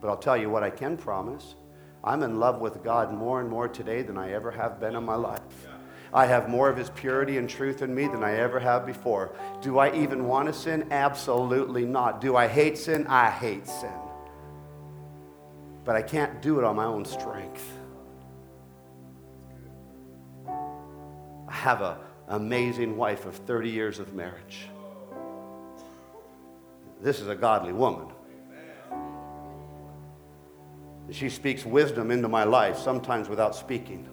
But I'll tell you what I can promise. I'm in love with God more and more today than I ever have been in my life. I have more of His purity and truth in me than I ever have before. Do I even want to sin? Absolutely not. Do I hate sin? I hate sin. But I can't do it on my own strength. I have an amazing wife of 30 years of marriage. This is a godly woman. She speaks wisdom into my life, sometimes without speaking.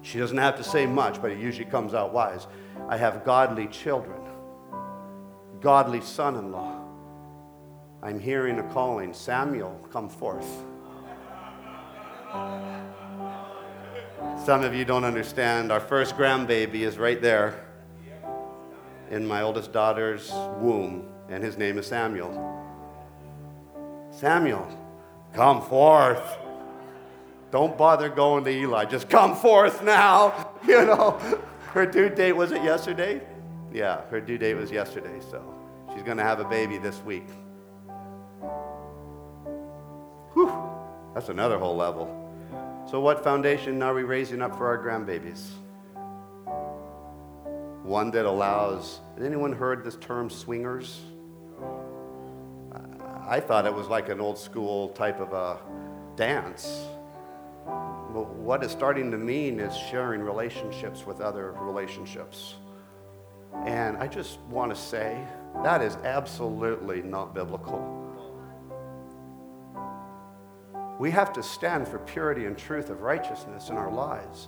She doesn't have to say much, but it usually comes out wise. I have godly children, godly son in law. I'm hearing a calling Samuel, come forth. Some of you don't understand. Our first grandbaby is right there in my oldest daughter's womb, and his name is Samuel. Samuel, come forth. Don't bother going to Eli. Just come forth now. You know, her due date was it yesterday? Yeah, her due date was yesterday, so she's going to have a baby this week. That's another whole level. So, what foundation are we raising up for our grandbabies? One that allows, has anyone heard this term swingers? I thought it was like an old school type of a dance. But what it's starting to mean is sharing relationships with other relationships. And I just want to say that is absolutely not biblical. We have to stand for purity and truth of righteousness in our lives.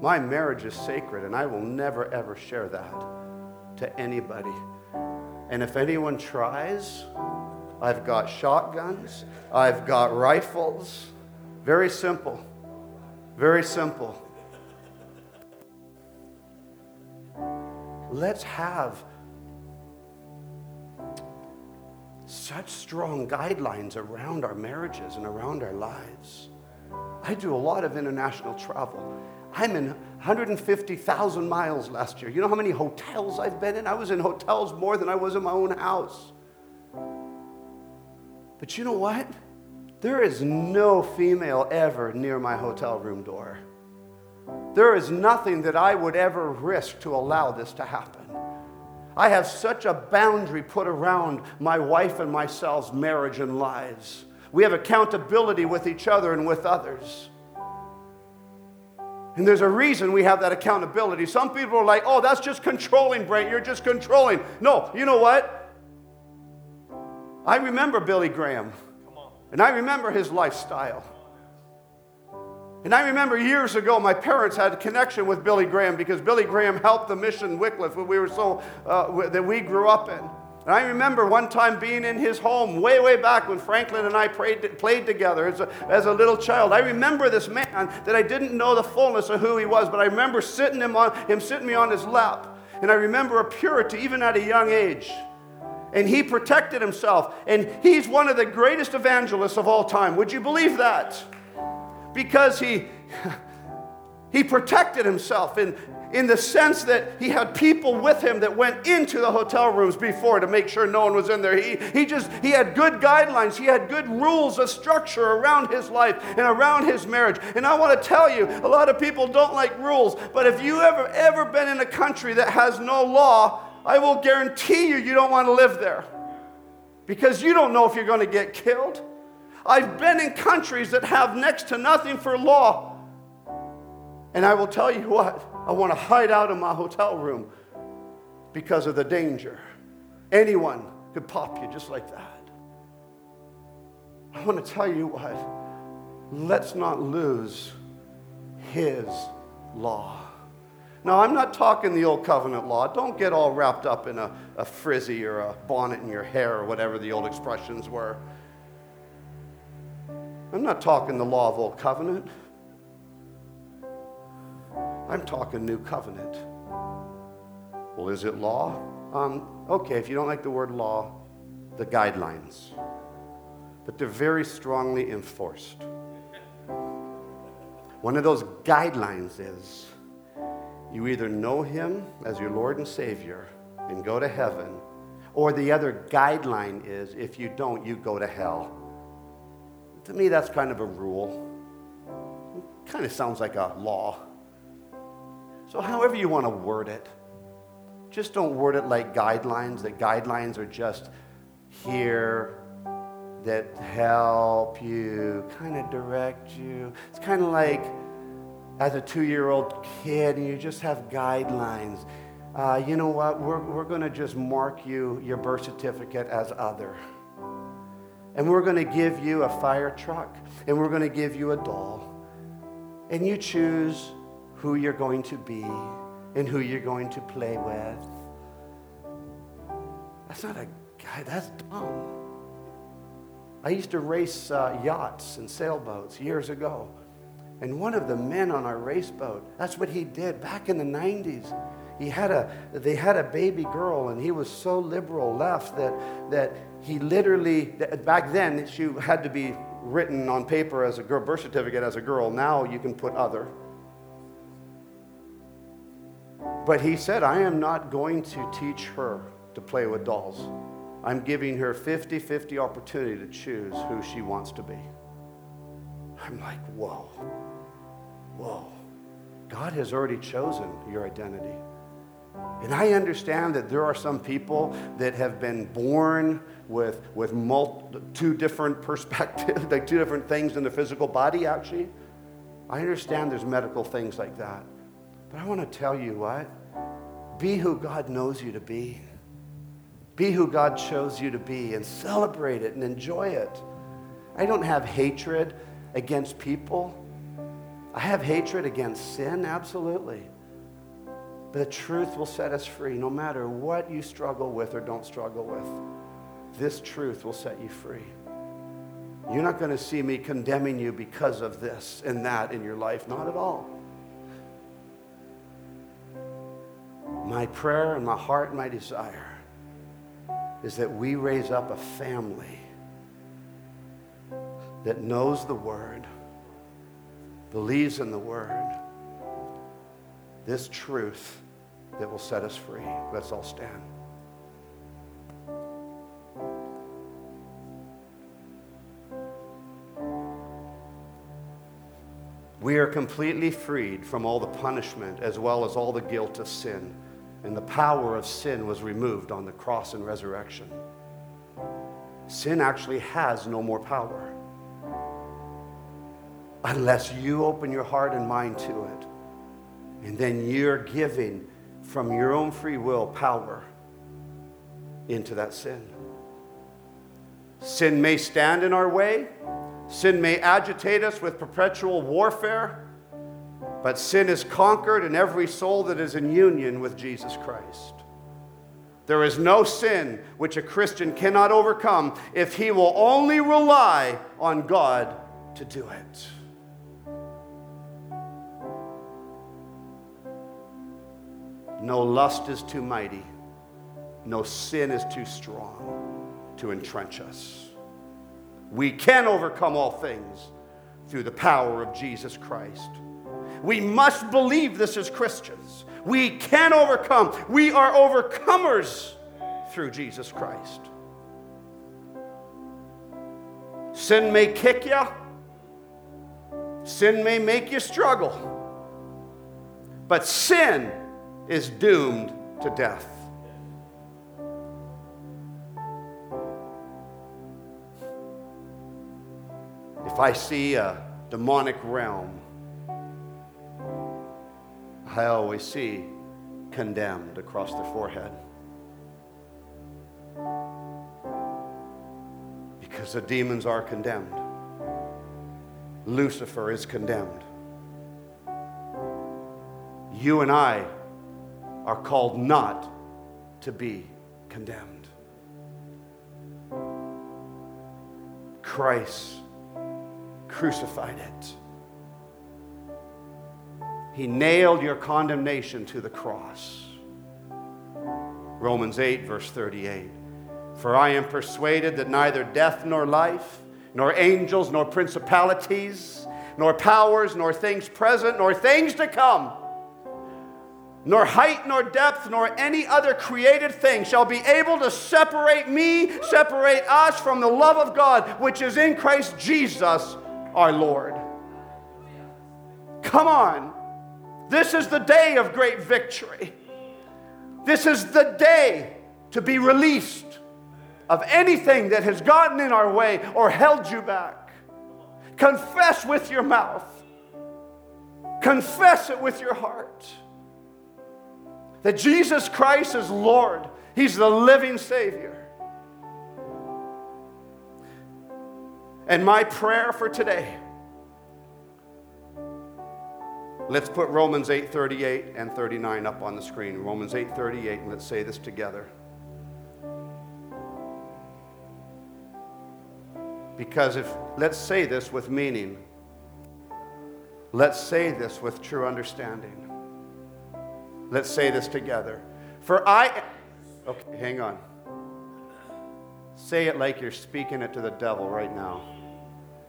My marriage is sacred, and I will never, ever share that to anybody. And if anyone tries, I've got shotguns, I've got rifles. Very simple. Very simple. Let's have such strong guidelines around our marriages and around our lives. I do a lot of international travel. I'm in 150,000 miles last year. You know how many hotels I've been in? I was in hotels more than I was in my own house. But you know what? There is no female ever near my hotel room door. There is nothing that I would ever risk to allow this to happen. I have such a boundary put around my wife and myself's marriage and lives. We have accountability with each other and with others. And there's a reason we have that accountability. Some people are like, oh, that's just controlling, Brent. You're just controlling. No, you know what? I remember Billy Graham. And I remember his lifestyle. And I remember years ago, my parents had a connection with Billy Graham because Billy Graham helped the mission Wycliffe when we were so uh, that we grew up in. And I remember one time being in his home way, way back when Franklin and I prayed, played together as a, as a little child. I remember this man that I didn't know the fullness of who he was, but I remember sitting him, on, him sitting me on his lap. And I remember a purity even at a young age and he protected himself. And he's one of the greatest evangelists of all time. Would you believe that? Because he, he protected himself in, in the sense that he had people with him that went into the hotel rooms before to make sure no one was in there. He, he just he had good guidelines. He had good rules of structure around his life and around his marriage. And I want to tell you, a lot of people don't like rules, but if you ever ever been in a country that has no law, I will guarantee you, you don't want to live there because you don't know if you're going to get killed. I've been in countries that have next to nothing for law. And I will tell you what, I want to hide out in my hotel room because of the danger. Anyone could pop you just like that. I want to tell you what, let's not lose His law. Now, I'm not talking the old covenant law. Don't get all wrapped up in a, a frizzy or a bonnet in your hair or whatever the old expressions were. I'm not talking the law of old covenant. I'm talking new covenant. Well, is it law? Um, okay, if you don't like the word law, the guidelines. But they're very strongly enforced. One of those guidelines is you either know Him as your Lord and Savior and go to heaven, or the other guideline is if you don't, you go to hell. To me, that's kind of a rule. It kind of sounds like a law. So, however you want to word it, just don't word it like guidelines, that guidelines are just here that help you, kind of direct you. It's kind of like, as a two year old kid and you just have guidelines. Uh, you know what? We're, we're going to just mark you, your birth certificate, as other. And we're going to give you a fire truck and we're going to give you a doll. And you choose who you're going to be and who you're going to play with. That's not a guy, that's dumb. I used to race uh, yachts and sailboats years ago. And one of the men on our race boat, that's what he did back in the 90s. He had a, they had a baby girl, and he was so liberal left that, that he literally, back then, she had to be written on paper as a girl, birth certificate as a girl. Now you can put other. But he said, I am not going to teach her to play with dolls. I'm giving her 50 50 opportunity to choose who she wants to be. I'm like, whoa, whoa. God has already chosen your identity. And I understand that there are some people that have been born with, with two different perspectives, like two different things in the physical body, actually. I understand there's medical things like that. But I want to tell you what be who God knows you to be. Be who God chose you to be and celebrate it and enjoy it. I don't have hatred against people. I have hatred against sin, absolutely. But the truth will set us free no matter what you struggle with or don't struggle with. This truth will set you free. You're not going to see me condemning you because of this and that in your life, not at all. My prayer and my heart and my desire is that we raise up a family that knows the Word, believes in the Word, this truth that will set us free. Let's all stand. We are completely freed from all the punishment as well as all the guilt of sin and the power of sin was removed on the cross and resurrection. Sin actually has no more power unless you open your heart and mind to it. And then you're giving from your own free will power into that sin. Sin may stand in our way, sin may agitate us with perpetual warfare. But sin is conquered in every soul that is in union with Jesus Christ. There is no sin which a Christian cannot overcome if he will only rely on God to do it. No lust is too mighty, no sin is too strong to entrench us. We can overcome all things through the power of Jesus Christ we must believe this as Christians. We can overcome. We are overcomers through Jesus Christ. Sin may kick you, sin may make you struggle, but sin is doomed to death. If I see a demonic realm, I always see condemned across the forehead. Because the demons are condemned. Lucifer is condemned. You and I are called not to be condemned. Christ crucified it. He nailed your condemnation to the cross. Romans 8, verse 38. For I am persuaded that neither death nor life, nor angels, nor principalities, nor powers, nor things present, nor things to come, nor height, nor depth, nor any other created thing shall be able to separate me, separate us from the love of God which is in Christ Jesus our Lord. Come on. This is the day of great victory. This is the day to be released of anything that has gotten in our way or held you back. Confess with your mouth, confess it with your heart that Jesus Christ is Lord, He's the living Savior. And my prayer for today Let's put Romans 8:38 and 39 up on the screen. Romans 8:38 and let's say this together. Because if let's say this with meaning. Let's say this with true understanding. Let's say this together. For I. Okay, hang on. Say it like you're speaking it to the devil right now.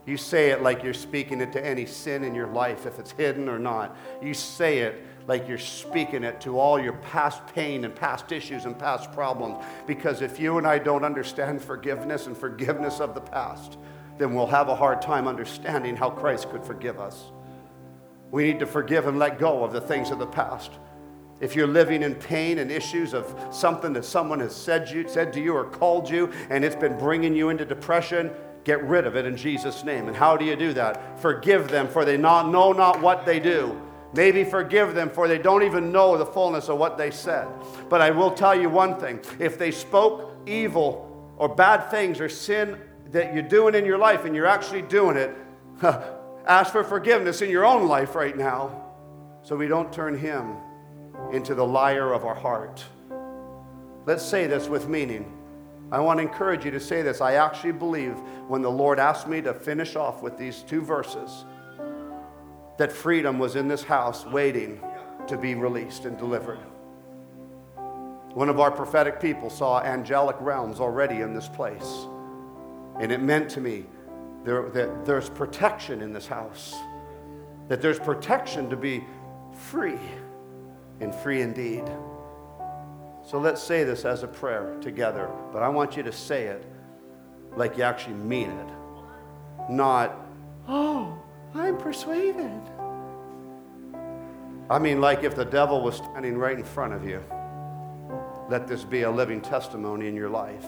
You say it like you're speaking it to any sin in your life, if it's hidden or not. You say it like you're speaking it to all your past pain and past issues and past problems. Because if you and I don't understand forgiveness and forgiveness of the past, then we'll have a hard time understanding how Christ could forgive us. We need to forgive and let go of the things of the past. If you're living in pain and issues of something that someone has said, you, said to you or called you and it's been bringing you into depression, get rid of it in Jesus' name. And how do you do that? Forgive them, for they not, know not what they do. Maybe forgive them, for they don't even know the fullness of what they said. But I will tell you one thing if they spoke evil or bad things or sin that you're doing in your life and you're actually doing it, ask for forgiveness in your own life right now so we don't turn him into the liar of our heart. Let's say this with meaning. I want to encourage you to say this. I actually believe when the Lord asked me to finish off with these two verses that freedom was in this house waiting to be released and delivered. One of our prophetic people saw angelic realms already in this place. And it meant to me there, that there's protection in this house, that there's protection to be free and free indeed. So let's say this as a prayer together, but I want you to say it like you actually mean it. Not, oh, I'm persuaded. I mean, like if the devil was standing right in front of you, let this be a living testimony in your life.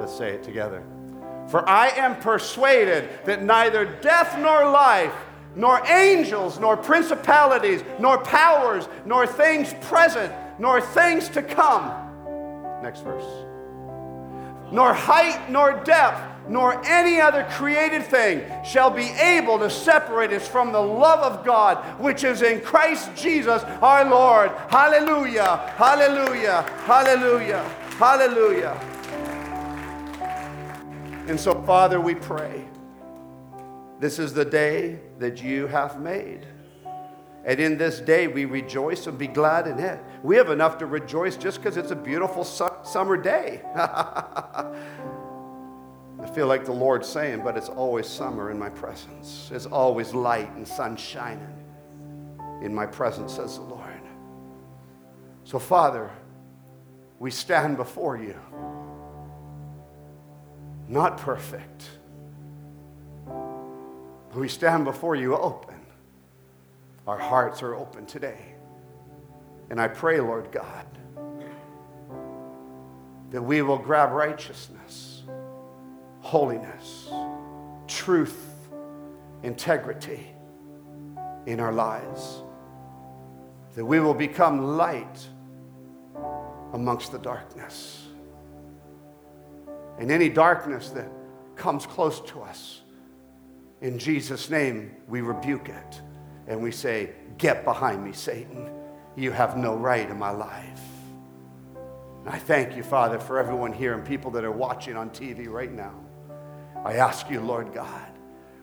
Let's say it together. For I am persuaded that neither death nor life nor angels, nor principalities, nor powers, nor things present, nor things to come. Next verse. Nor height, nor depth, nor any other created thing shall be able to separate us from the love of God, which is in Christ Jesus our Lord. Hallelujah, hallelujah, hallelujah, hallelujah. And so, Father, we pray this is the day that you have made. And in this day, we rejoice and be glad in it. We have enough to rejoice just because it's a beautiful su- summer day. I feel like the Lord's saying, but it's always summer in my presence. It's always light and sun shining in my presence, says the Lord. So, Father, we stand before you, not perfect we stand before you open. Our hearts are open today. And I pray, Lord God, that we will grab righteousness, holiness, truth, integrity in our lives. That we will become light amongst the darkness. And any darkness that comes close to us, in Jesus' name, we rebuke it and we say, Get behind me, Satan. You have no right in my life. And I thank you, Father, for everyone here and people that are watching on TV right now. I ask you, Lord God,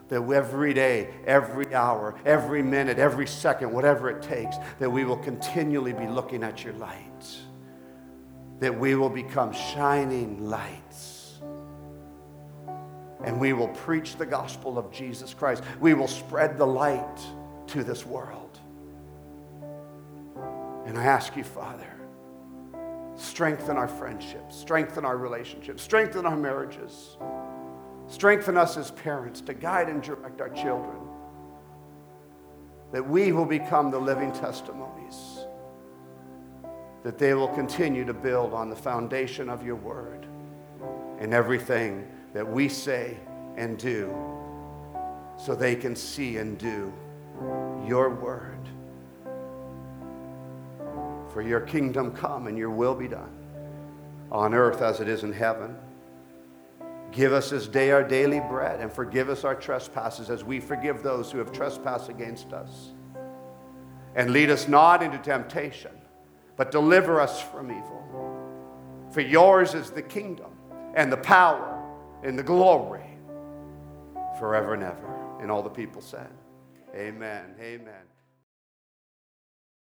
that every day, every hour, every minute, every second, whatever it takes, that we will continually be looking at your light, that we will become shining lights and we will preach the gospel of Jesus Christ. We will spread the light to this world. And I ask you, Father, strengthen our friendships, strengthen our relationships, strengthen our marriages, strengthen us as parents to guide and direct our children, that we will become the living testimonies, that they will continue to build on the foundation of your word and everything that we say and do so they can see and do your word. For your kingdom come and your will be done on earth as it is in heaven. Give us this day our daily bread and forgive us our trespasses as we forgive those who have trespassed against us. And lead us not into temptation, but deliver us from evil. For yours is the kingdom and the power in the glory forever and ever. And all the people said, Amen. Amen.